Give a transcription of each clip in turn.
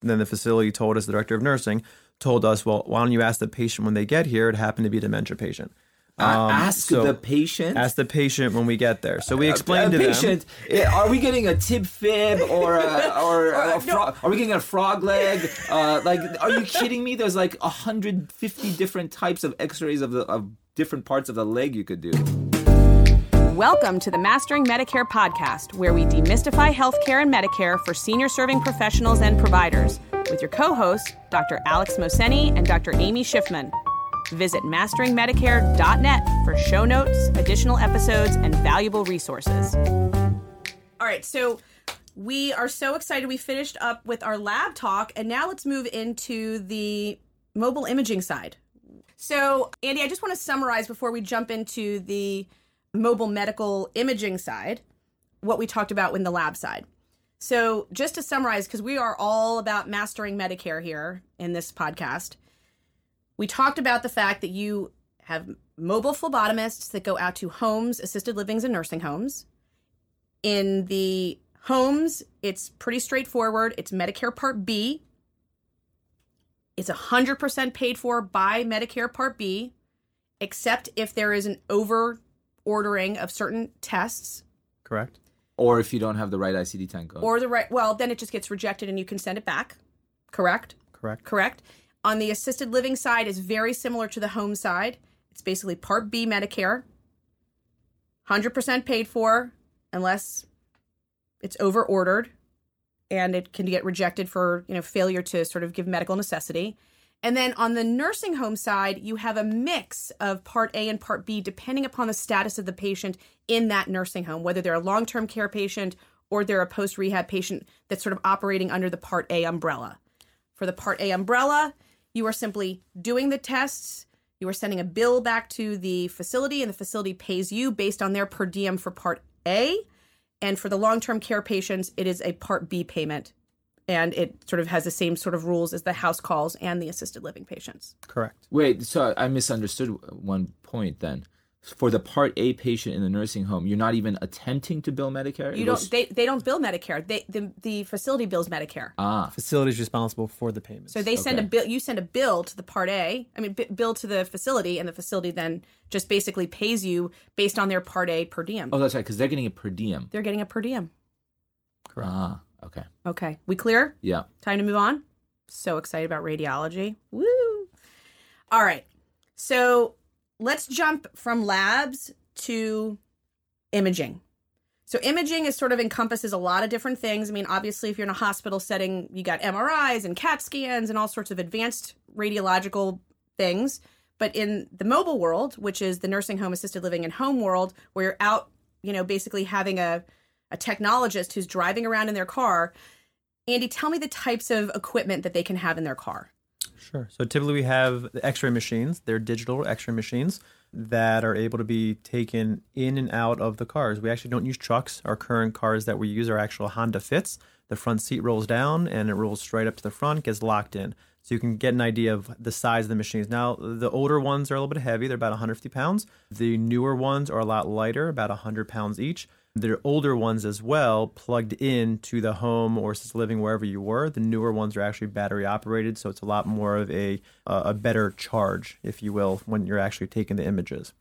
And then the facility told us, the director of nursing told us, well, why don't you ask the patient when they get here? It happened to be a dementia patient. Uh, ask so- the patient. Ask the patient when we get there. So we Uh, explained uh, to patient, eh, Are we getting a tib fib or a, or a fro- are we getting a frog leg? Uh, like, are you kidding me? There's like 150 different types of X-rays of the of different parts of the leg you could do. Welcome to the Mastering Medicare podcast, where we demystify healthcare and Medicare for senior serving professionals and providers, with your co hosts, Dr. Alex Mohseni and Dr. Amy Schiffman. Visit masteringmedicare.net for show notes, additional episodes, and valuable resources. All right, so we are so excited. We finished up with our lab talk, and now let's move into the mobile imaging side. So, Andy, I just want to summarize before we jump into the mobile medical imaging side what we talked about in the lab side. So, just to summarize, because we are all about mastering Medicare here in this podcast, we talked about the fact that you have mobile phlebotomists that go out to homes, assisted livings, and nursing homes. In the homes, it's pretty straightforward. It's Medicare Part B. It's 100% paid for by Medicare Part B, except if there is an over ordering of certain tests Correct. Or if you don't have the right ICD-10 code. or the right, well, then it just gets rejected and you can send it back. Correct? Correct. Correct. On the assisted living side is very similar to the home side. It's basically Part B Medicare, 100% paid for unless it's over ordered and it can get rejected for, you know, failure to sort of give medical necessity. And then on the nursing home side, you have a mix of Part A and Part B depending upon the status of the patient in that nursing home, whether they're a long term care patient or they're a post rehab patient that's sort of operating under the Part A umbrella. For the Part A umbrella, you are simply doing the tests, you are sending a bill back to the facility, and the facility pays you based on their per diem for Part A. And for the long term care patients, it is a Part B payment. And it sort of has the same sort of rules as the house calls and the assisted living patients. Correct. Wait, so I misunderstood one point then. For the Part A patient in the nursing home, you're not even attempting to bill Medicare? You It don't. They, they don't bill Medicare. They the, the facility bills Medicare. ah, Facility is responsible for the payments. So they send a bill. You send a bill to the Part A. I mean, b- bill to the facility, and the facility then just basically pays you based on their Part A per diem. oh, that's right, because they're getting a per diem. They're getting a per diem. Correct. Ah, okay. Okay, we clear? Yeah. Time to move on. So excited about radiology. Woo! All right. So let's jump from labs to imaging. So imaging is sort of encompasses a lot of different things. I mean, obviously, if you're in a hospital setting, you got MRIs and CAT scans and all sorts of advanced radiological things. But in the mobile world, which is the nursing home, assisted living, and home world, where you're out, you know, basically having a, a technologist who's driving around in their car. Andy, tell me the types of equipment that they can have in their car. Sure. So typically we have the X-ray machines. They're digital X-ray machines that are able to be taken in and out of the cars. We actually don't use trucks. Our current cars that we use are actual Honda Fits. The front seat rolls down and it rolls straight up to the front, gets locked in. So you can get an idea of the size of the machines. Now, the older ones are a little bit heavy. They're about 150 pounds. The newer ones are a lot lighter, about 100 pounds each. The older ones as well, plugged in to the home or assisted living wherever you were. The newer ones are actually battery operated, so it's a lot more of a a better charge, if you will, when you're actually taking the images.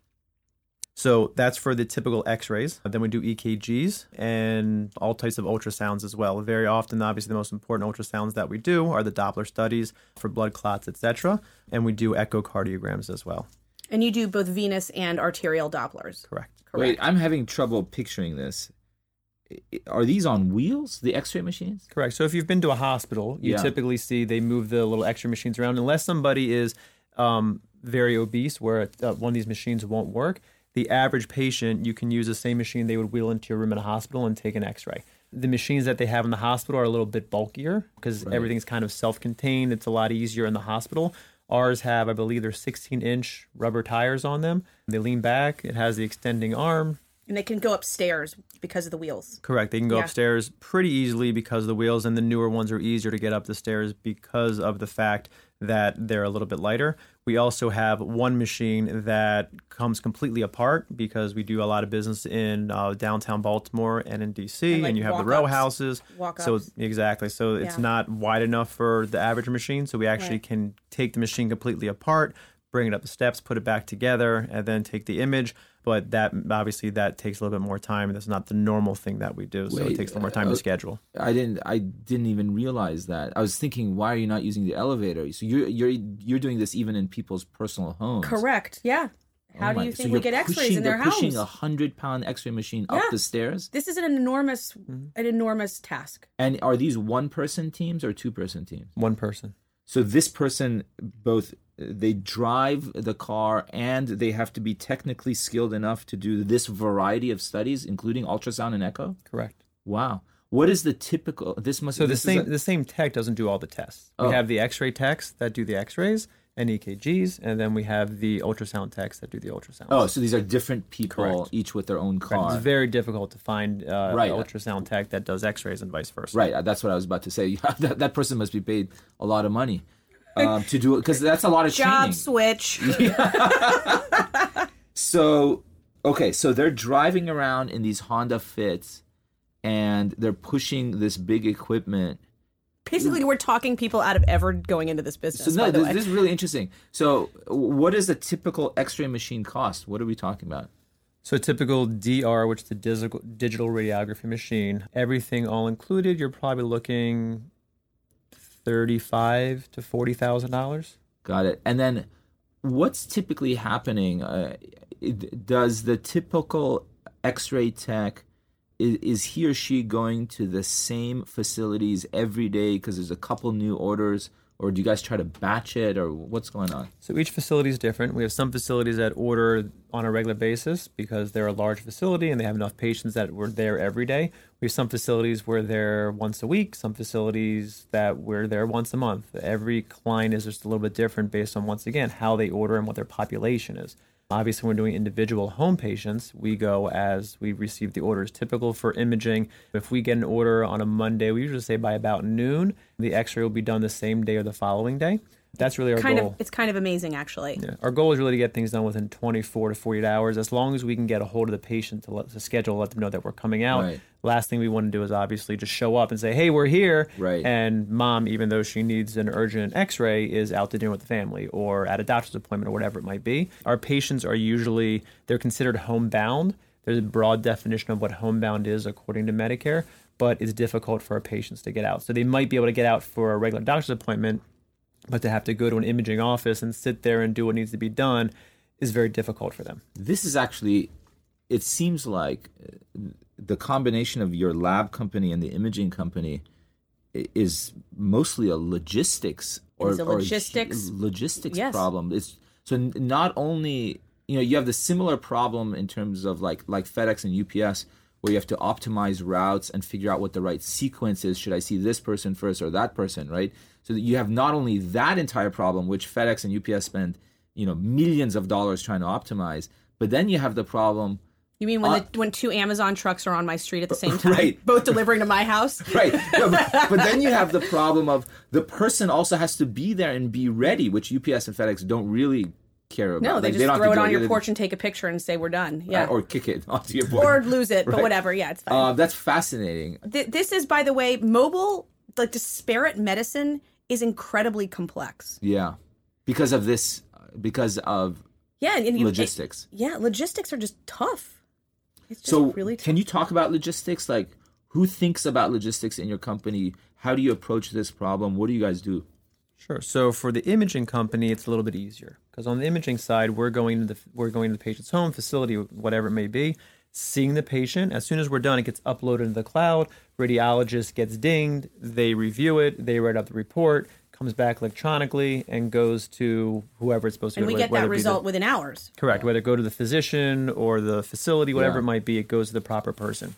So that's for the typical X-rays. Then we do EKGs and all types of ultrasounds as well. Very often, obviously, the most important ultrasounds that we do are the Doppler studies for blood clots, etc. And we do echocardiograms as well. And you do both venous and arterial Dopplers. Correct. Correct. Wait, I'm having trouble picturing this. Are these on wheels, the X-ray machines? Correct. So if you've been to a hospital, you Yeah. typically see they move the little X-ray machines around, unless somebody is um, very obese, where uh, one of these machines won't work. The average patient, you can use the same machine they would wheel into your room in a hospital and take an X-ray. The machines that they have in the hospital are a little bit bulkier because Right. everything's kind of self-contained. It's a lot easier in the hospital. Ours have, I believe, they're 16-inch rubber tires on them. They lean back. It has the extending arm, And they can go upstairs because of the wheels. Correct. They can go Yeah. upstairs pretty easily because of the wheels, and the newer ones are easier to get up the stairs because of the fact that they're a little bit lighter. We also have one machine that comes completely apart because we do a lot of business in uh, downtown Baltimore and in DC, And, and, you have the row walk-ups. houses. So Walk-ups. exactly. So it's not wide enough for the average machine. So we actually Right. can take the machine completely apart, bring it up the steps, put it back together, and then take the image. But that obviously that takes a little bit more time. That's not the normal thing that we do. So it takes a little more time uh, to schedule. I didn't. I didn't even realize that. I was thinking, why are you not using the elevator? So you're you're you're doing this even in people's personal homes. Correct. Yeah. How Oh do my- you so think we you're get X-rays pushing- in their they're house? Pushing a hundred pound X-ray machine Yeah. up the stairs. This is an enormous, Mm-hmm. an enormous task. And are these one person teams or two person teams? One person. So this person both they drive the car and they have to be technically skilled enough to do this variety of studies, including ultrasound and echo. Correct. Wow. What is the typical? This must. So the same a- the same tech doesn't do all the tests. Oh. We have the X-ray techs that do the X-rays and EKGs, and then we have the ultrasound techs that do the ultrasound. oh, so these are different people, Correct. each with their own car. It's very difficult to find uh, Right. an ultrasound tech that does X-rays and vice versa. Right, that's what I was about to say. that, that person must be paid a lot of money um, to do it because that's a lot of Job training. switch. So, okay, so they're driving around in these Honda Fits, and they're pushing this big equipment. Basically, we're talking people out of ever going into this business. So no, by the this, way. this is really interesting. So, w- what does a typical X-ray machine cost? What are we talking about? So a typical DR, which is the digital digital radiography machine, everything all included, you're probably looking thirty-five to forty thousand dollars. Got it. And then, what's typically happening? Uh, does the typical X-ray tech is, he or she going to the same facilities every day because there's a couple new orders, or do you guys try to batch it, or what's going on? So each facility is different. We have some facilities that order on a regular basis because they're a large facility and they have enough patients that we're there every day. We have some facilities where they're once a week, some facilities that we're there once a month. Every client is just a little bit different based on, once again, how they order and what their population is. Obviously, when we're doing individual home patients, we go as we receive the orders. Typical for imaging, if we get an order on a Monday, we usually say by about noon, the x ray will be done the same day or the following day. That's really our kind goal. of it's kind of amazing actually. Yeah. Our goal is really to get things done within 24 to 48 hours, as long as we can get a hold of the patient to, let, to schedule, let them know that we're coming out. Right. Last thing we want to do is obviously just show up and say, "Hey, we're here." Right. And mom, even though she needs an urgent X-ray, is out to dinner with the family or at a doctor's appointment or whatever it might be. Our patients are usually they're considered homebound. There's a broad definition of what homebound is according to Medicare, but it's difficult for our patients to get out. So they might be able to get out for a regular doctor's appointment, but to have to go to an imaging office and sit there and do what needs to be done is very difficult for them. This is actually, it seems like uh, the combination of your lab company and the imaging company is mostly a logistics or, It's a or logistics- logistics Yes. problem. It's so not only you know you have the similar problem in terms of like like FedEx and UPS where you have to optimize routes and figure out what the right sequence is. Should I see this person first or that person, right? So that you have not only that entire problem, which FedEx and UPS spend you know millions of dollars trying to optimize, but then you have the problem. You mean when Uh, the, when two Amazon trucks are on my street at the same time, Right. both delivering to my house? Right, No, but, but then you have the problem of the person also has to be there and be ready, which UPS and FedEx don't really care about. No, they Like, just don't throw it go- on your porch and take a picture and say we're done. Yeah, or kick it onto your porch. or lose it, but whatever. Yeah, it's fine. Uh, that's fascinating. Th- this is, by the way, mobile like disparate medicine is incredibly complex. Yeah, because of this, because of Yeah, and, and you, logistics. yeah, logistics are just tough. It's just so, really tough. can you talk about logistics? Like, who thinks about logistics in your company? How do you approach this problem? What do you guys do? Sure. So for the imaging company, it's a little bit easier because on the imaging side, we're going to the we're going to the patient's home, facility, whatever it may be, seeing the patient. As soon as we're done, it gets uploaded into the cloud. Radiologist gets dinged. They review it. They write up the report. Comes back electronically and goes to whoever it's supposed to. and go we to, get that be the- result within hours. Correct. Whether it go to the physician or the facility, whatever Yeah. it might be, it goes to the proper person.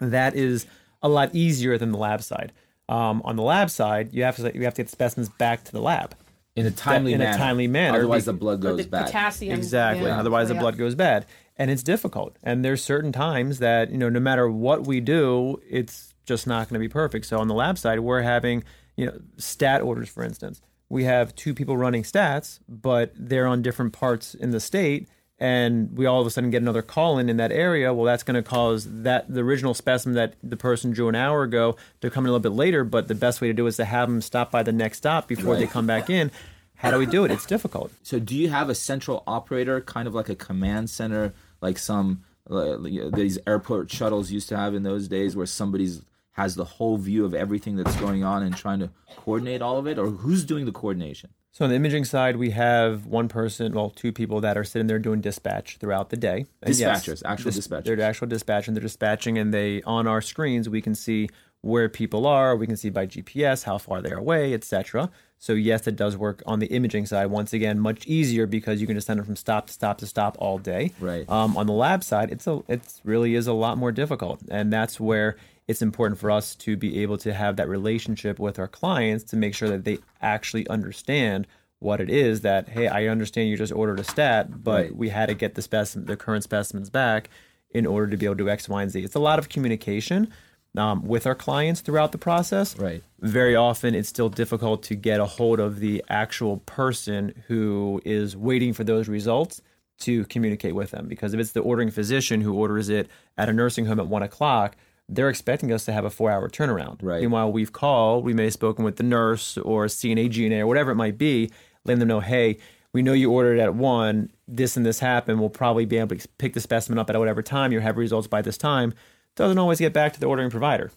That is a lot easier than the lab side. Um, on the lab side, you have to you have to get specimens back to the lab. In a timely in a manner. timely manner, Otherwise, the blood goes the bad. potassium. Exactly. yeah. Otherwise, the blood goes bad, and it's difficult. And there's certain times that you know, no matter what we do, it's just not going to be perfect. So on the lab side, we're having you know stat orders, for instance. We have two people running stats, but they're on different parts in the state, and we all of a sudden get another call in in that area. Well, that's going to cause that the original specimen that the person drew an hour ago to come in a little bit later. But the best way to do it is to have them stop by the next stop before they come back in. How do we do it? It's difficult. So, do you have a central operator, kind of like a command center, like some uh, these airport shuttles used to have in those days, where somebody's has the whole view of everything that's going on and trying to coordinate all of it, or who's doing the coordination? So on the imaging side, we have one person, well, two people that are sitting there doing dispatch throughout the day. And Dispatchers, actual dis- dispatchers. They're actual dispatch, and they're dispatching, and they on our screens we can see where people are. We can see by GPS how far they are away, etc. So yes, it does work on the imaging side. Once again, much easier because you can just send them from stop to stop to stop all day. Right. Um, on the lab side, it's a it's really is a lot more difficult, and that's where it's important for us to be able to have that relationship with our clients to make sure that they actually understand what it is that hey i understand you just ordered a stat but Right. we had to get the specimen the current specimens back in order to be able to do x y and z it's a lot of communication um, with our clients throughout the process Right. very often it's still difficult to get a hold of the actual person who is waiting for those results to communicate with them because if it's the ordering physician who orders it at a nursing home at one o'clock they're expecting us to have a four hour turnaround Right. meanwhile we've called we may have spoken with the nurse or cna gna or whatever it might be letting them know hey we know you ordered it at one this and this happened we'll probably be able to pick the specimen up at whatever time you have results by this time doesn't always get back to the ordering provider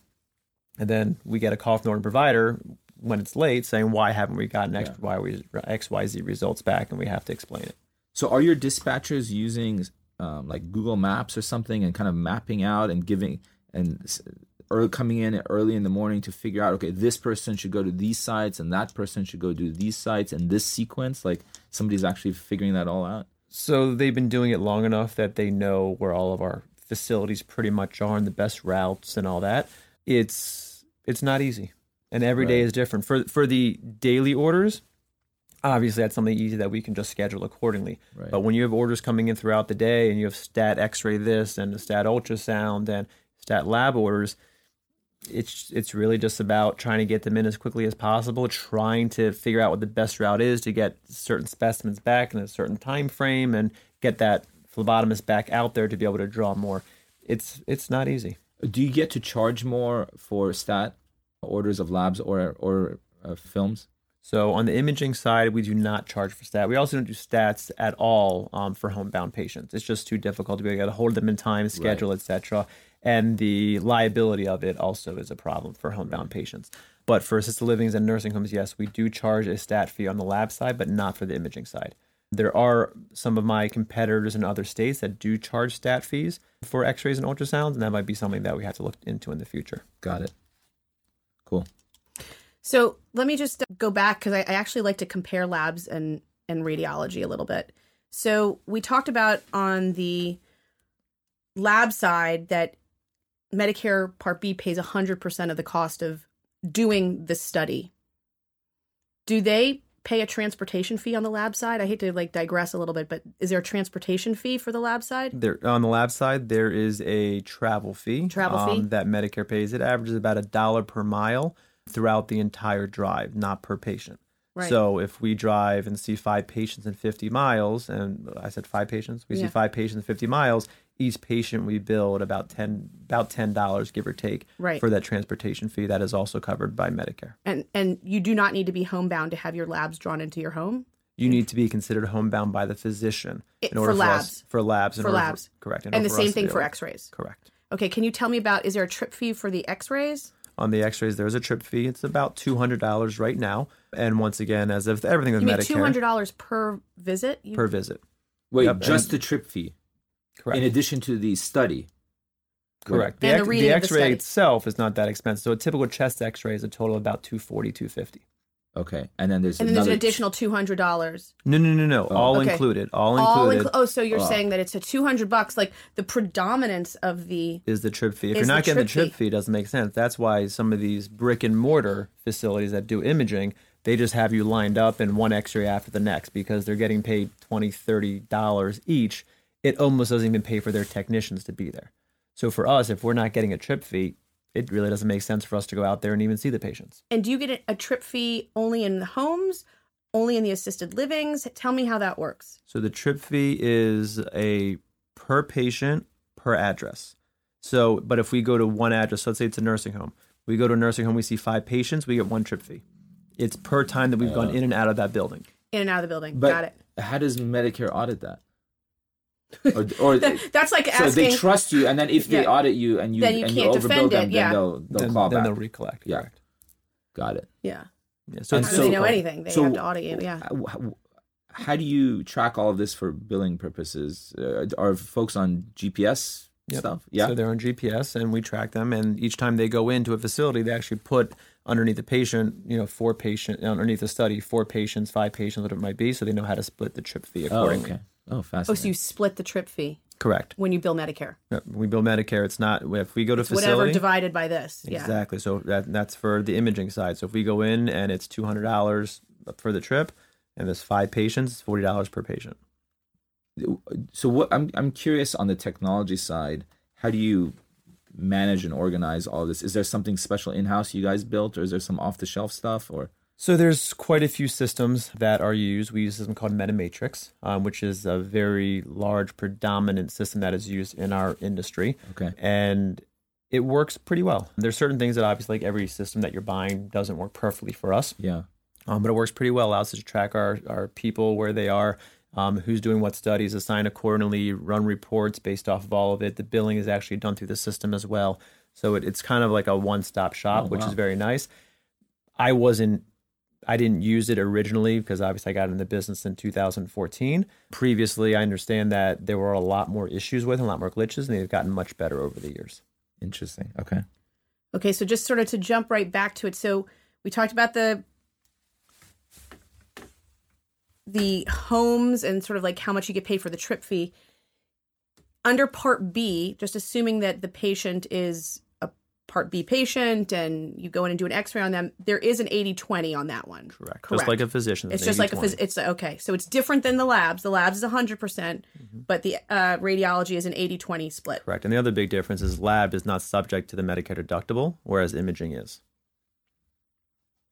and then we get a call from the ordering provider when it's late saying, why haven't we gotten X, y, we- XYZ results back? And we have to explain it. So, are your dispatchers using um, like Google Maps or something and kind of mapping out and giving and early, coming in early in the morning to figure out, okay, this person should go to these sites and that person should go to these sites and this sequence? Like somebody's actually figuring that all out. So they've been doing it long enough that they know where all of our facilities pretty much are and the best routes and all that. It's it's not easy. And every day Right. is different. For for the daily orders, obviously that's something easy that we can just schedule accordingly. Right. But when you have orders coming in throughout the day and you have stat x-ray this and a stat ultrasound and stat lab orders, it's it's really just about trying to get them in as quickly as possible, trying to figure out what the best route is to get certain specimens back in a certain time frame and get that phlebotomist back out there to be able to draw more. It's it's not easy. Do you get to charge more for stat orders of labs or or uh, films? So on the imaging side, we do not charge for stat. We also don't do stats at all um, for homebound patients. It's just too difficult to be able to get a hold of them in time, schedule, etc. And the liability of it also is a problem for homebound patients. But for assisted livings and nursing homes, yes, we do charge a stat fee on the lab side, but not for the imaging side. There are some of my competitors in other states that do charge stat fees for x-rays and ultrasounds, and that might be something that we have to look into in the future. Got it. Cool. So let me just go back because I, I actually like to compare labs and and radiology a little bit. So we talked about on the lab side that Medicare Part B pays 100% of the cost of doing the study. Do they pay a transportation fee on the lab side? I hate to like digress a little bit, but is there a transportation fee for the lab side? There on the lab side, there is a travel fee. um, Travel fee? that Medicare pays. It averages about a dollar per mile throughout the entire drive, not per patient. Right. So if we drive and see five patients in 50 miles, and I said five patients, we Yeah. see five patients in 50 miles. Each patient we bill at about ten about ten dollars, give or take, Right. for that transportation fee. That is also covered by Medicare. And and you do not need to be homebound to have your labs drawn into your home. You need to be considered homebound by the physician It- in order for for, labs. us for labs in For order labs. correct. in And order the same thing for x-rays. Correct. Okay, can you tell me about is there a trip fee for the x-rays? On the X-rays, there's a trip fee. It's about two hundred dollars right now. And once again, as of everything with You Medicare, two hundred dollars per visit? You, per visit. Wait, Yep, just and- the trip fee Correct. in addition to the study. Correct. And the the x ray study. itself is not that expensive. So a typical chest X-ray is a total of about 240 250 Okay, and then there's and then there's an additional two hundred dollars. No, no, no, no. Oh. all Okay. included. All All included inclu- oh, so you're Oh. saying that it's a two hundred bucks? Like the predominance of the is the trip fee. If you're the not getting the trip trip fee. fee, it doesn't make sense. That's why some of these brick and mortar facilities that do imaging, they just have you lined up in one x-ray after the next because they're getting paid 20 30 dollars each it almost doesn't even pay for their technicians to be there so for us if we're not getting a trip fee it really doesn't make sense for us to go out there and even see the patients And do you get a- a trip fee only in the homes, only in the assisted livings? Tell me how that works. so the trip fee is a per patient per address so but if we go to one address let's say it's a nursing home we go to a nursing home we see five patients we get one trip fee it's per time that we've gone uh. in and out of that building In and out of the building. But Got it. how does Medicare audit that? Or, or That's like asking, so they trust you, and then if they Yeah. audit you and you Then you and can't you defend overbill them, it, yeah. then they'll they'll then, claw then back. they'll recollect Yeah. correct Got it. yeah. yeah so And it's they know anything? They so- have to audit you. Yeah. How, how- how do you track all of this for billing purposes? Uh, are folks on GPS Yep. stuff? Yeah. So they're on GPS and we track them. And each time they go into a facility, they actually put underneath the patient, you know, four patient underneath the study, four patients, five patients, whatever it might be. So they know how to split the trip fee oh, accordingly. okay. Oh, fascinating. Oh, so you split the trip fee Correct. when you bill Medicare. Yep. We bill Medicare. It's not if we go to It's whatever divided by this. Yeah. Exactly. So that that's for the imaging side. So if we go in and it's two hundred dollars for the trip, and there's five patients, it's forty dollars per patient. so what? I'm I'm curious on the technology side. How do you manage and organize all this? Is there something special in house you guys built, or is there some off the shelf stuff? Or So there's quite a few systems that are used. We use a system called MetaMatrix, um, which is a very large, predominant system that is used in our industry. Okay. And it works pretty well. There's certain things that obviously, like every system that you're buying, doesn't work perfectly for us, yeah, um, but it works pretty well. Allows us to track our our people where they are. Um, who's doing what studies, assign accordingly, run reports based off of all of it. The billing is actually done through the system as well. So it, it's kind of like a one stop shop, Oh, which wow. is very nice. I wasn't I didn't use it originally because obviously I got in the business in 2014. Previously, I understand that there were a lot more issues with it, a lot more glitches, and they've gotten much better over the years. interesting. Okay. Okay, so just sort of to jump right back to it. So we talked about the the homes and sort of like how much you get paid for the trip fee. Under Part B, just assuming that the patient is a Part B patient and you go in and do an X-ray on them, there is an 80-20 on that one. Correct. Correct. Just like a physician. It's just like a phys- it's okay. So it's different than the labs. The labs is 100%, percent but the uh, radiology is an 80-20 split. Correct. And the other big difference is lab is not subject to the Medicare deductible, whereas imaging is.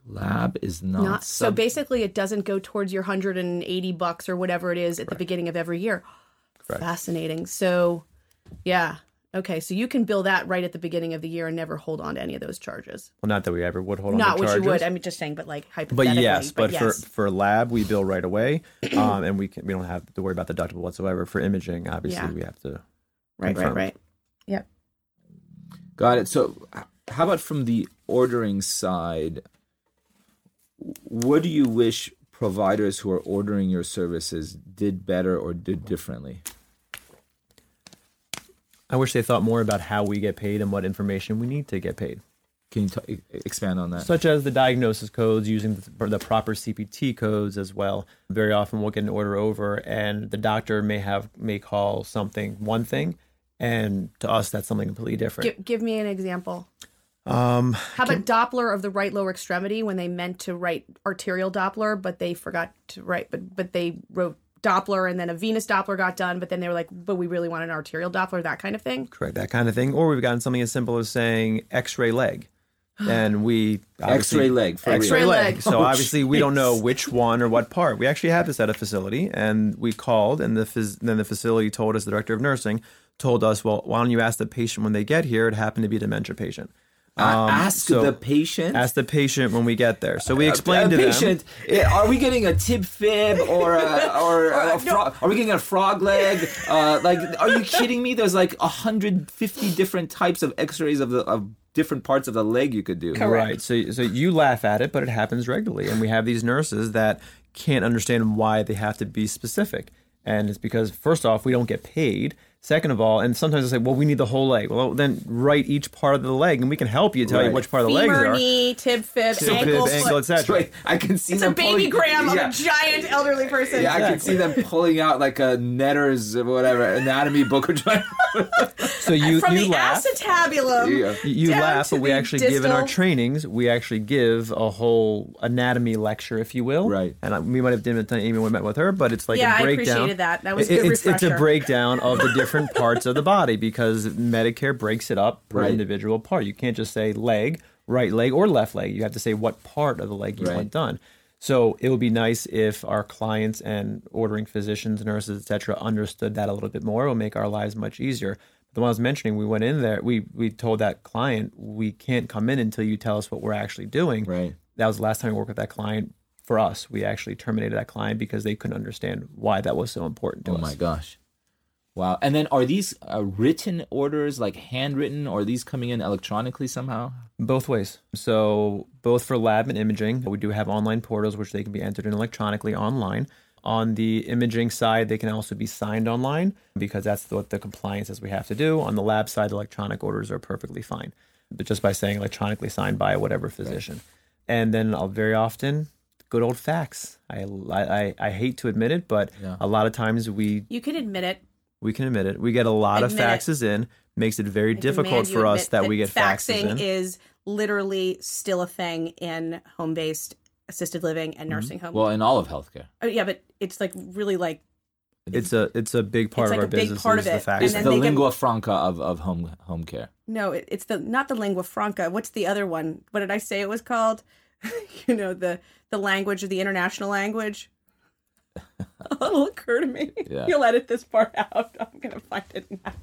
Lab is not, Not so basically it doesn't go towards your 180 bucks or whatever it is at the beginning of every year. Correct. Fascinating. So yeah. Okay, so you can bill that right at the beginning of the year and never hold on to any of those charges. Well, not that we ever would hold on Not to what charges. you would. I mean just saying but like hypothetically. but yes, but, yes. for for lab we bill right away, um, and we can we don't have to worry about the deductible whatsoever. For imaging, obviously Yeah. we have to. right, right, confirm. right. Yep. Got it. So, how about from the ordering side? What do you wish providers who are ordering your services did better or did differently? I wish they thought more about how we get paid and what information we need to get paid. Can you t- e- expand on that? such as the diagnosis codes using the, the proper CPT codes as well. Very often we'll get an order over and the doctor may have may call something one thing and to us that's something completely different. Give, give me an example. Um How about Doppler of the right lower extremity when they meant to write arterial Doppler, but they forgot to write, but but they wrote Doppler and then a venous Doppler got done, but then they were like, but we really want an arterial Doppler, that kind of thing. correct that kind of thing or we've gotten something as simple as saying x-ray leg. And we X-ray leg, for. X-ray X-ray leg. leg. So Oh, obviously we don't know which one or what part. We actually have this at a facility, and we called, and the phys- then the facility told us, the director of nursing told us, well, why don't you ask the patient when they get here? It happened to be a dementia patient. Uh, ask so- the patient. Ask the patient when we get there. So we explained Uh, to patient, eh, Are we getting a tib fib or a, or a fro- are we getting a frog leg? Uh, like, are you kidding me? There's like 150 different types of X-rays of the of different parts of the leg you could do. them. Right. So, so you laugh at it, but it happens regularly. And we have these nurses that can't understand why they have to be specific. And it's because, first off, we don't get paid. Second of all, and sometimes I say, well, we need the whole leg. Well, then write each part of the leg, and we can help you tell you which part of the legs Femur, are. knee, tib, fib, Tib, ankle, fib, foot. ankle, etc. I can see It's a baby pulling, gram yeah. of a giant elderly person. Yeah, I can see them pulling out like a Netter's or whatever anatomy book or trying. So you From you the laugh. acetabulum. Yeah. You- You down laugh, to but we the actually give in our trainings, we actually give a whole anatomy lecture, if you will. Right. And I, we might have done it Amy when we met with her, but it's like Yeah, a I breakdown. appreciated that. That was a It- good it's, it's a breakdown of the different parts of the body because Medicare breaks it up per Right. individual part. You can't just say leg, right leg, or left leg. You have to say what part of the leg you Right. want done. So it would be nice if our clients and ordering physicians, nurses, etc., understood that a little bit more. It will make our lives much easier. The one I was mentioning, we went in there. We we told that client we can't come in until you tell us what we're actually doing. Right. That was the last time we worked with that client. For us, we actually terminated that client because they couldn't understand why that was so important to Oh us. my gosh. Wow. And then are these uh, written orders, like handwritten, or are these coming in electronically somehow? Both ways. So both for lab and imaging, we do have online portals which they can be entered in electronically online. On the imaging side, they can also be signed online because that's what the compliance is we have to do. On the lab side, electronic orders are perfectly fine, but just by saying electronically signed by whatever physician. And then I'll very often, good old fax. I, I, I hate to admit it, but Yeah. a lot of times we You can admit it. We can admit it. We get a lot Admit of it. faxes in. Makes it very I difficult for us admit that, we get faxes faxing in. is literally still a thing in home-based assisted living Mm-hmm. and nursing home. Well, in all of healthcare. oh, yeah, but it's like really like It's a it's a big part It's of our a big business. part is of the it. fax. It's the they can- lingua franca of, of home home care. no, it, it's the not the lingua franca. What's the other one? What did I say it was called? you know the the language of the international language. It'll occur to me. Yeah. You'll edit this part out. I'm gonna find it now.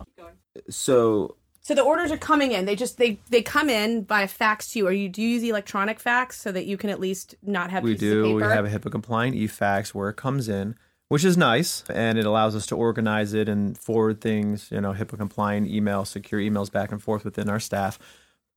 So So the orders are coming in. They just they they come in by a fax to you. Or you do you use electronic fax so that you can at least not have we do. Of We have a HIPAA compliant e-fax where it comes in, which is nice, and it allows us to organize it and forward things. You know, HIPAA compliant email, secure emails back and forth within our staff.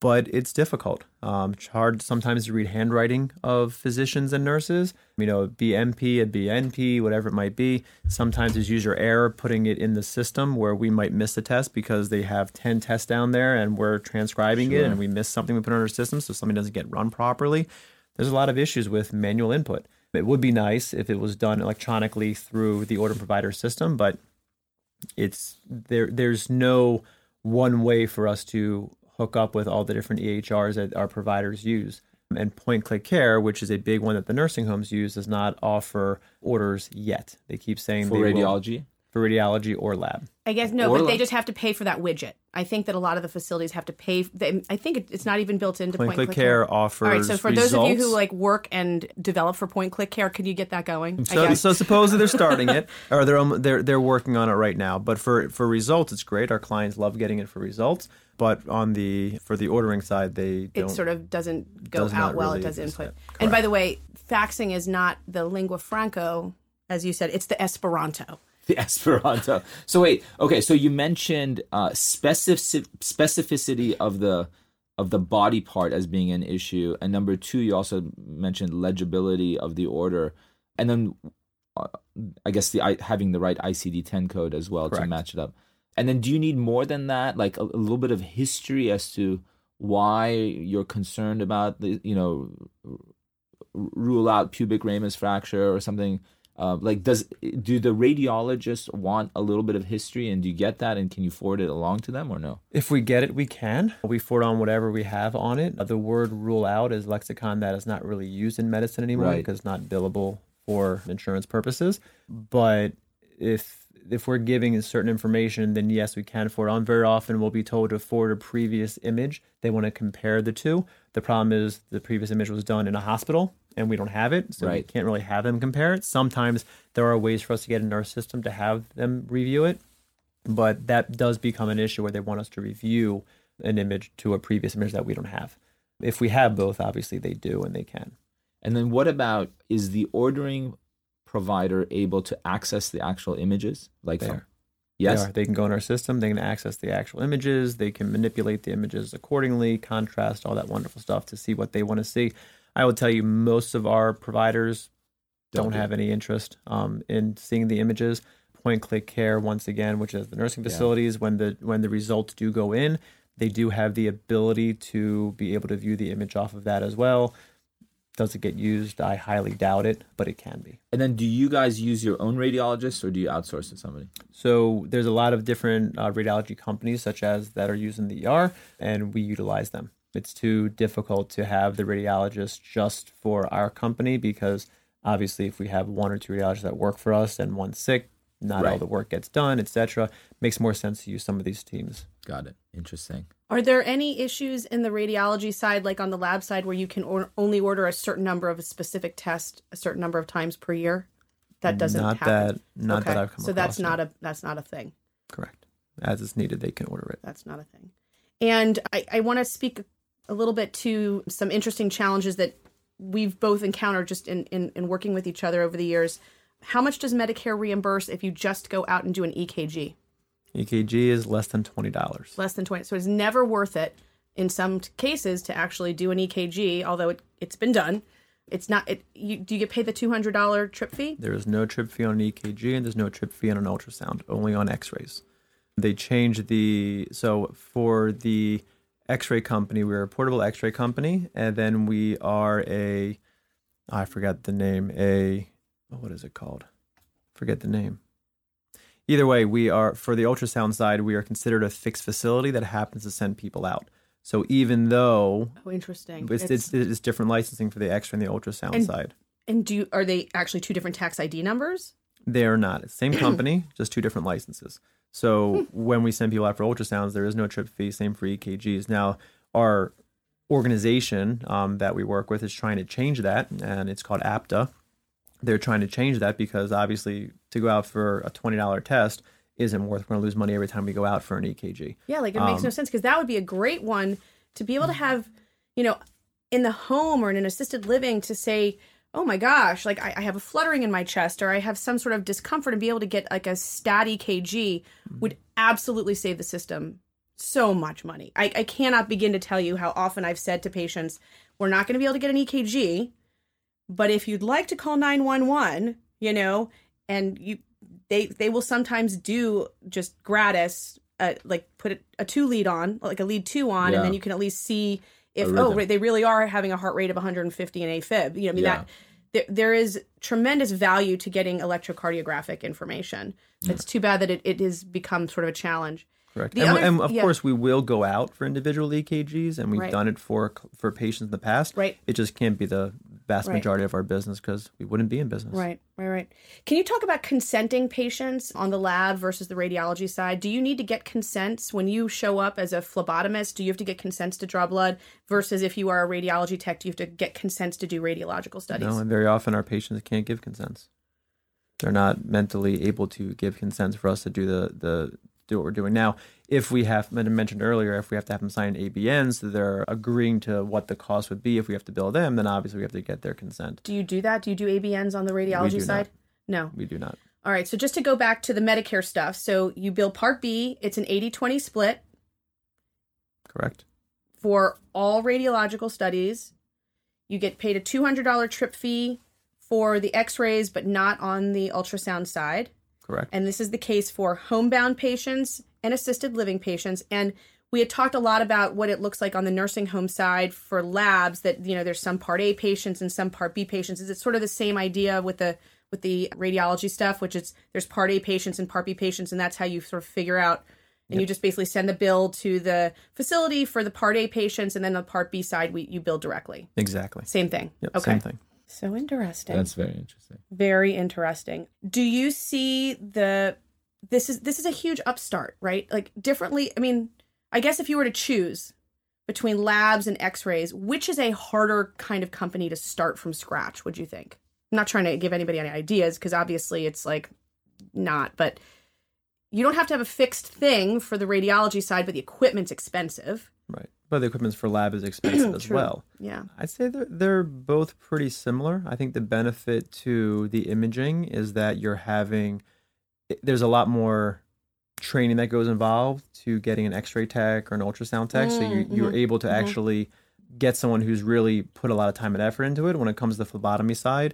But it's difficult. Um, it's hard sometimes to read handwriting of physicians and nurses. You know, BMP, a BNP, whatever it might be. Sometimes there's user error putting it in the system where we might miss a test because they have 10 tests down there and we're transcribing it and we miss something we put in our system so something doesn't get run properly. There's a lot of issues with manual input. It would be nice if it was done electronically through the order provider system, but it's there. There's no one way for us to hook up with all the different EHRs that our providers use. And point click care, which is a big one that the nursing homes use, does not offer orders yet. They keep saying for they will- radiology, for radiology or lab. I guess no, Or but they just have to pay for that widget. I think that a lot of the facilities have to pay. They, I think it's not even built into Point Point, click Click care offers All right, so for those of you who like work and develop for Point Click Care, can you get that going? I So, guess. so supposedly they're starting it, or they're um, they're they're working on it right now. But for for results, it's great. Our clients love getting it for results. But on the for the ordering side, they it don't. sort of doesn't go does out well. really it does exist input. And by the way, faxing is not the lingua franco, as you said. It's the Esperanto. the Esperanto. So wait, okay. So you mentioned uh, specific specificity of the of the body part as being an issue, and number two, you also mentioned legibility of the order, and then uh, I guess the having the right ICD-10 code as well to match it up. And then, do you need more than that? Like a, a little bit of history as to why you're concerned about the you know rule out pubic ramus fracture or something uh, like does do the radiologists want a little bit of history and do you get that and can you forward it along to them or no If we get it, we can. We forward on whatever we have on it. The word rule out is lexicon that is not really used in medicine anymore Right. because it's not billable for insurance purposes. But if if we're giving certain information, then yes, we can forward on. Very often we'll be told to forward a previous image. They want to compare the two. The problem is the previous image was done in a hospital and we don't have it, so we can't really have them compare it. Sometimes there are ways for us to get into our system to have them review it but that does become an issue where they want us to review an image to a previous image that we don't have. If we have both, obviously they do and they can. and then what about is the ordering provider able to access the actual images like They from- are. yes They, they can go in our system, they can access the actual images, they can manipulate the images accordingly, contrast, all that wonderful stuff to see what they want to see. I will tell you, most of our providers Don't don't, do have any interest um, in seeing the images. point click care once again, which is the nursing facilities. When the when the results do go in, they do have the ability to be able to view the image off of that as well. Does it get used? I highly doubt it, but it can be. And then, do you guys use your own radiologist, or do you outsource to somebody? So there's a lot of different uh, radiology companies, such as that are using the ER, and we utilize them. It's too difficult to have the radiologist just for our company because obviously, if we have one or two radiologists that work for us and one sick, not all the work gets done, etc. Makes more sense to use some of these teams. Got it. Interesting. Are there any issues in the radiology side, like on the lab side, where you can or- only order a certain number of a specific test a certain number of times per year? That doesn't not happen. that not that Okay. I've come so that's across, not a that's not a thing. correct. As it's needed, they can order it. That's not a thing. And I, I want to speak a little bit to some interesting challenges that we've both encountered just in, in, in working with each other over the years. How much does Medicare reimburse if you just go out and do an EKG? EKG is less than twenty dollars. Less than 20. So it's never worth it in some cases to actually do an EKG, although it, it's been done. It's not, it, you, do you get paid the $200 trip fee? There is no trip fee on an EKG and there's no trip fee on an ultrasound, only on x rays. They changed the, so for the x ray company, we're a portable x ray company, and then we are a, I forgot the name, a, oh, what is it called? Forget the name. Either way, we are, for the ultrasound side, we are considered a fixed facility that happens to send people out. So even though Oh, interesting. it's, it's, it's different licensing for the x ray and the ultrasound And- side. and do are they actually two different tax ID numbers? They are not. Same company, just two different licenses. So when we send people out for ultrasounds, there is no trip fee. Same for EKGs. Now, our organization um, that we work with is trying to change that, and it's called APTA. They're trying to change that because obviously to go out for a twenty dollar test isn't worth. We're going to lose money every time we go out for an EKG. Yeah, like it makes no um, sense because that would be a great one to be able to have, you know, in the home or in an assisted living to say, oh my gosh, like I, I have a fluttering in my chest or I have some sort of discomfort and be able to get like a stat EKG mm-hmm. would absolutely save the system so much money. I, I cannot begin to tell you how often I've said to patients, we're not going to be able to get an EKG, but if you'd like to call 911, you know, and you they they will sometimes do just gratis uh, like put a, a two lead on like a lead two on Yeah. and then you can at least see if oh right, they really are having a heart rate of 150 in AFib. You know, I mean Yeah. that there, there is tremendous value to getting electrocardiographic information. It's too bad that it, it has become sort of a challenge. Correct. And, other- and of yeah. course, we will go out for individual EKGs, and we've Right. done it for for patients in the past. Right. It just can't be the vast Right. majority of our business because we wouldn't be in business. Right, right, right. Can you talk about consenting patients on the lab versus the radiology side? Do you need to get consents when you show up as a phlebotomist? Do you have to get consents to draw blood versus if you are a radiology tech, do you have to get consents to do radiological studies? No, and very often our patients can't give consents. They're not mentally able to give consents for us to do the the do what we're doing now. If we have, I mentioned earlier, if we have to have them sign ABNs, so they're agreeing to what the cost would be. If we have to bill them, then obviously we have to get their consent. Do you do that? Do you do ABNs on the radiology do not. side? No. We do not. All right. So just to go back to the Medicare stuff. So you bill Part B, it's an 80 20 split Correct. for all radiological studies. You get paid a $200 trip fee for the x rays, but not on the ultrasound side. Correct. And this is the case for homebound patients and assisted living patients. And we had talked a lot about what it looks like on the nursing home side for labs that, you know, there's some part A patients and some part B patients. Is it sort of the same idea with the with the radiology stuff, which is there's part A patients and part B patients, and that's how you sort of figure out and you just basically send the bill to the facility for the part A patients, and then the part B side we you bill directly. Exactly. Same thing. Yep. okay. Same thing. So interesting. That's very interesting. Very interesting. Do you see the this is this is a huge upstart, right? Like differently, I mean, I guess if you were to choose between labs and x-rays, which is a harder kind of company to start from scratch, would you think? I'm not trying to give anybody any ideas because obviously it's like not, but you don't have to have a fixed thing for the radiology side, but the equipment's expensive. Right. But the equipment for lab is expensive as well. Yeah. I'd say they're, they're both pretty similar. I think the benefit to the imaging is that you're having, there's a lot more training that goes involved to getting an x-ray tech or an ultrasound tech. so you, mm-hmm. you're able to mm-hmm. actually get someone who's really put a lot of time and effort into it. When it comes to the phlebotomy side,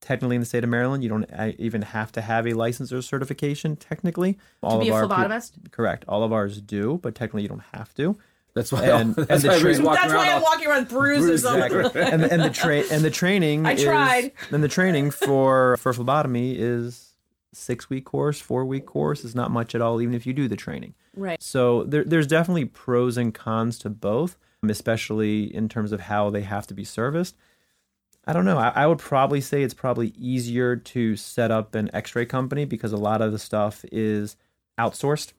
technically in the state of Maryland, you don't even have to have a license or certification technically. All to be of a our pe- phlebotomist? correct. All of ours do, but technically you don't have to. That's why. And- that's and the why everybody's train- walking That's why I'm all- walking around with bruises. Exactly. and the, and the train and the training. I is- tried. And the training for for phlebotomy is six week course, four week course is not much at all, even if you do the training. Right. So there, there's definitely pros and cons to both, especially in terms of how they have to be serviced. I don't know. I, I would probably say it's probably easier to set up an X-ray company because a lot of the stuff is outsourced,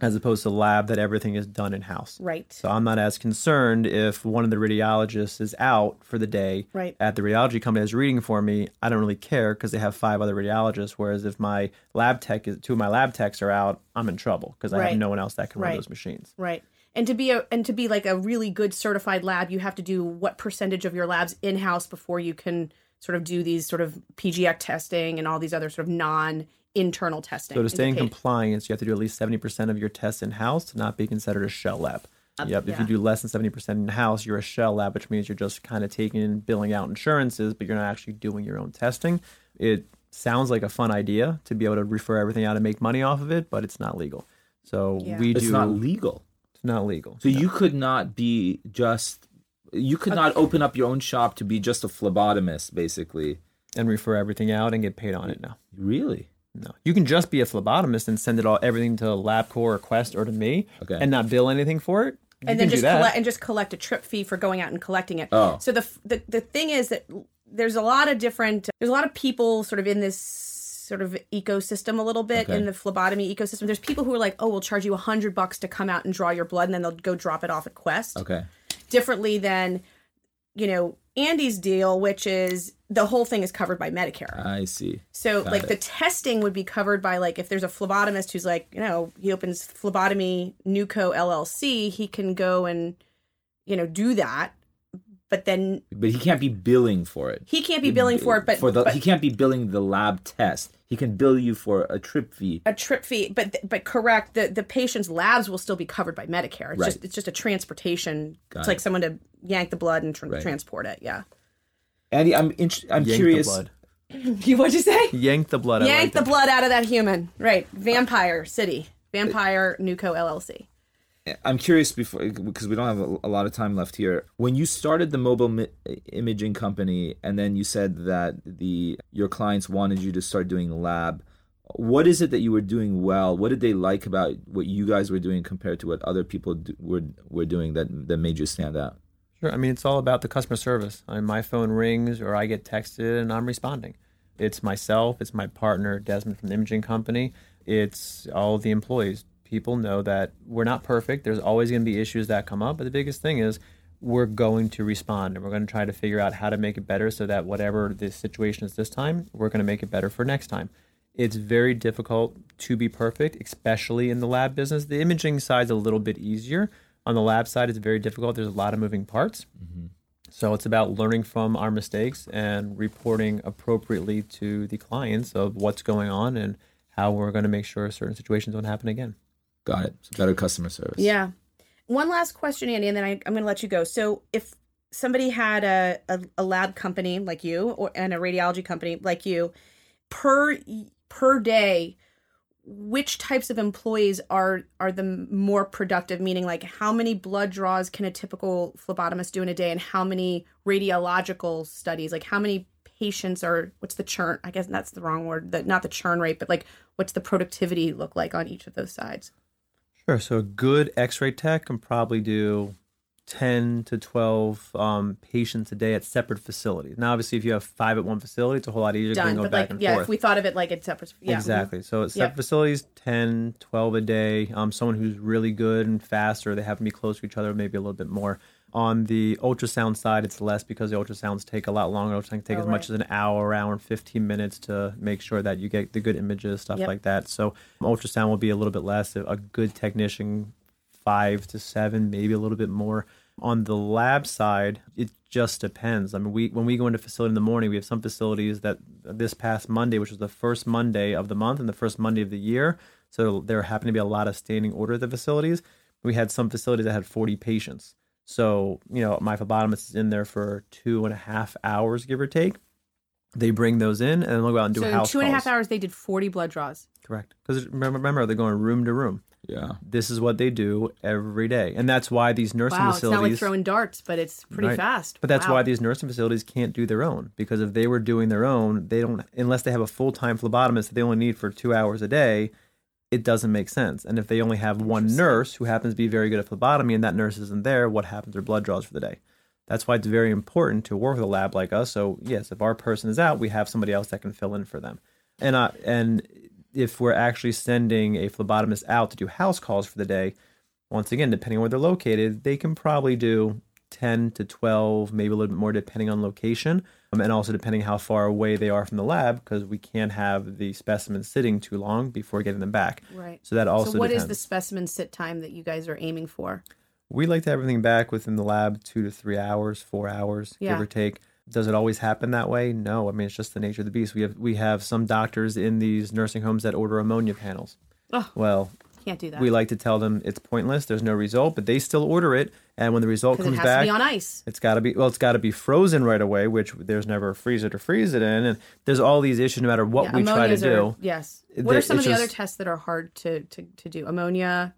as opposed to lab that everything is done in house. Right. So I'm not as concerned if one of the radiologists is out for the day Right. at the radiology company that's reading for me. I don't really care because they have five other radiologists. Whereas if my lab tech is two of my lab techs are out, I'm in trouble because I have no one else that can run those machines. Right. And to be a and to be like a really good certified lab, you have to do what percentage of your labs in house before you can sort of do these sort of PGX testing and all these other sort of non internal testing. So to stay in compliance, you have to do at least 70% of your tests in house to not be considered a shell lab. Yep. If you do less than 70% in house, you're a shell lab, which means you're just kind of taking and billing out insurances, but you're not actually doing your own testing. It sounds like a fun idea to be able to refer everything out and make money off of it, but it's not legal. So Yeah. we It's do. It's not legal. it's not legal. So you could not be just. You could not open up your own shop to be just a phlebotomist, basically. and refer everything out and get paid on it now. Really? No, you can just be a phlebotomist and send it all everything to LabCorp or Quest or to me, Okay. and not bill anything for it. You and then just collect and just collect a trip fee for going out and collecting it. Oh. So the, the the thing is that there's a lot of different there's a lot of people sort of in this sort of ecosystem a little bit Okay. in the phlebotomy ecosystem. There's people who are like, oh, we'll charge you a hundred bucks to come out and draw your blood, and then they'll go drop it off at Quest. Okay. Differently than you know Andy's deal, which is the whole thing is covered by Medicare. I see. So like it. the testing would be covered by like if there's a phlebotomist who's like, you know, he opens phlebotomy Nuco LLC, he can go and you know do that. But then But he can't be billing for it. he can't be billing for it, but, for the but he can't be billing the lab test. He can bill you for a trip fee. a trip fee, but but correct, the the patient's labs will still be covered by Medicare. It's Right. just it's just a transportation. Got it's like someone to yank the blood and tr- Right. transport it. Yeah. Andy, I'm int- I'm Yank curious. the blood. You what'd you say? Yank the blood. I Yank like the that. blood out of that human. Right. Vampire City. Vampire Nuco LLC. I'm curious before because we don't have a, a lot of time left here. When you started the mobile mi- imaging company, and then you said that the your clients wanted you to start doing lab. What is it that you were doing well? What did they like about what you guys were doing compared to what other people do, were were doing that that made you stand out? Sure. I mean, it's all about the customer service. I mean, my phone rings or I get texted and I'm responding. It's myself, it's my partner, Desmond from the imaging company, it's all the employees. People know that we're not perfect. There's always going to be issues that come up. But the biggest thing is we're going to respond and we're going to try to figure out how to make it better so that whatever the situation is this time, we're going to make it better for next time. It's very difficult to be perfect, especially in the lab business. The imaging side's a little bit easier. On the lab side, it's very difficult. There's a lot of moving parts. Mm-hmm. So it's about learning from our mistakes and reporting appropriately to the clients of what's going on and how we're going to make sure certain situations don't happen again. Got it. So better customer service. Yeah. One last question, Andy, and then I, I'm going to let you go. So, if somebody had a, a, a lab company like you, or and a radiology company like you, per per day, which types of employees are are the more productive? Meaning, like how many blood draws can a typical phlebotomist do in a day, and how many radiological studies? Like how many patients are? What's the churn? I guess that's the wrong word. The, not the churn rate, but like what's the productivity look like on each of those sides? Sure. So a good X-ray tech can probably do ten to twelve um, patients a day at separate facilities. Now, obviously, if you have five at one facility, it's a whole lot easier done. than go But back like, and yeah, forth. if we thought of it like it's separate, yeah, Exactly. So at separate facilities, 10, 12 a day. Um, someone who's really good and fast, or they have to be close to each other, maybe a little bit more. On the ultrasound side, it's less because the ultrasounds take a lot longer. Ultrasound can take Oh, as much as an hour, hour and 15 minutes to make sure that you get the good images, stuff Yep. like that. So ultrasound will be a little bit less. A good technician, five to seven, maybe a little bit more. On the lab side, it just depends. I mean, we when we go into facility in the morning, we have some facilities that this past Monday, which was the first Monday of the month and the first Monday of the year, so there happened to be a lot of standing order at the facilities. We had some facilities that had 40 patients. So, you know, my phlebotomist is in there for two and a half hours, give or take. They bring those in and then they'll go out and do So in house two and a half calls. hours, they did 40 blood draws. Correct. Because remember, remember, they're going room to room. Yeah. This is what they do every day, and that's why these nursing Wow, it's not facilities. like throwing darts, but it's pretty Right. fast. But that's Wow. why these nursing facilities can't do their own because if they were doing their own, they don't unless they have a full time phlebotomist that they only need for two hours a day. It doesn't make sense. And if they only have one nurse who happens to be very good at phlebotomy and that nurse isn't there, what happens to their blood draws for the day? That's why it's very important to work with a lab like us. So yes, if our person is out, we have somebody else that can fill in for them. And uh, and if we're actually sending a phlebotomist out to do house calls for the day, once again, depending on where they're located, they can probably do 10 to 12, maybe a little bit more depending on location, um, and also depending how far away they are from the lab, because we can't have the specimens sitting too long before getting them back. Right. So that also so what is depends. the specimen sit time that you guys are aiming for? We like to have everything back within the lab two to three hours, four hours, Yeah. give or take. Does it always happen that way? No. I mean, it's just the nature of the beast. We have we have some doctors in these nursing homes that order ammonia panels. Ugh. Well, Can't do that. we like to tell them it's pointless. There's no result, but they still order it, and when the result because it comes has back, to be on ice. it's got to be well. It's got to be frozen right away, which there's never a freezer to freeze it in, and there's all these issues no matter what Yeah, we try to do. Are, yes. What are some of the other tests that are hard to, to, to do? Ammonia.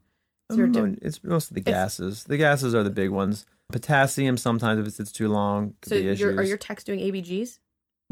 Is there a Ammonia- it's mostly the gases. The gases are the big ones. Potassium sometimes if it sits too long so be issues. are your techs doing ABGs?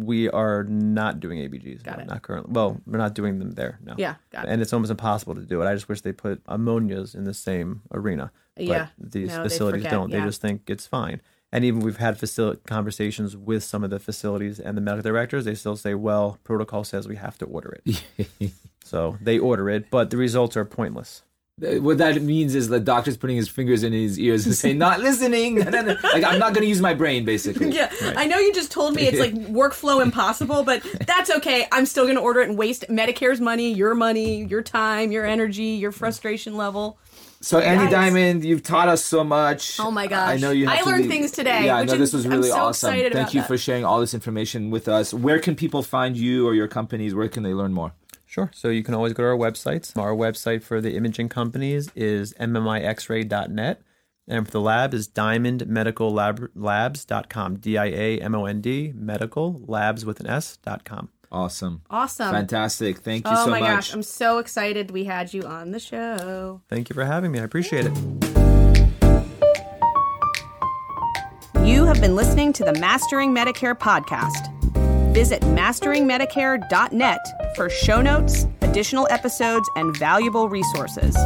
We are not doing ABGs. Got no, it. Not currently. Well, we're not doing them there. No. Yeah, got it. And it's almost impossible to do it. I just wish they put ammonias in the same arena. But Yeah. these No, facilities forget, don't. yeah. They just think it's fine. And even we've had facility conversations with some of the facilities and the medical directors. They still say, "Well, protocol says we have to order it." so they order it, but the results are pointless. What that means is the doctor's putting his fingers in his ears and saying, "Not listening." like I'm not going to use my brain, basically. Yeah, I know you just told me it's like workflow impossible, but that's okay. I'm still going to order it and waste Medicare's money, your money, your time, your energy, your frustration level. So Andy Guys. Diamond, you've taught us so much. Oh my gosh. I know you. Have I learned leave- things today, Yeah, I know this is- was really so awesome. excited Thank you that. for sharing all this information with us. Where can people find you or your companies? Where can they learn more? Sure. So you can always go to our websites. Our website for the imaging companies is mmixray.net. And for the lab is diamondmedicallabs.com. D I A M O N D, medical labs with an S dot com. Awesome. Awesome. Fantastic. Thank you Oh so my much. gosh, I'm so excited we had you on the show. Thank you for having me. I appreciate it. You have been listening to the Mastering Medicare podcast. Visit masteringmedicare.net for show notes, additional episodes, and valuable resources.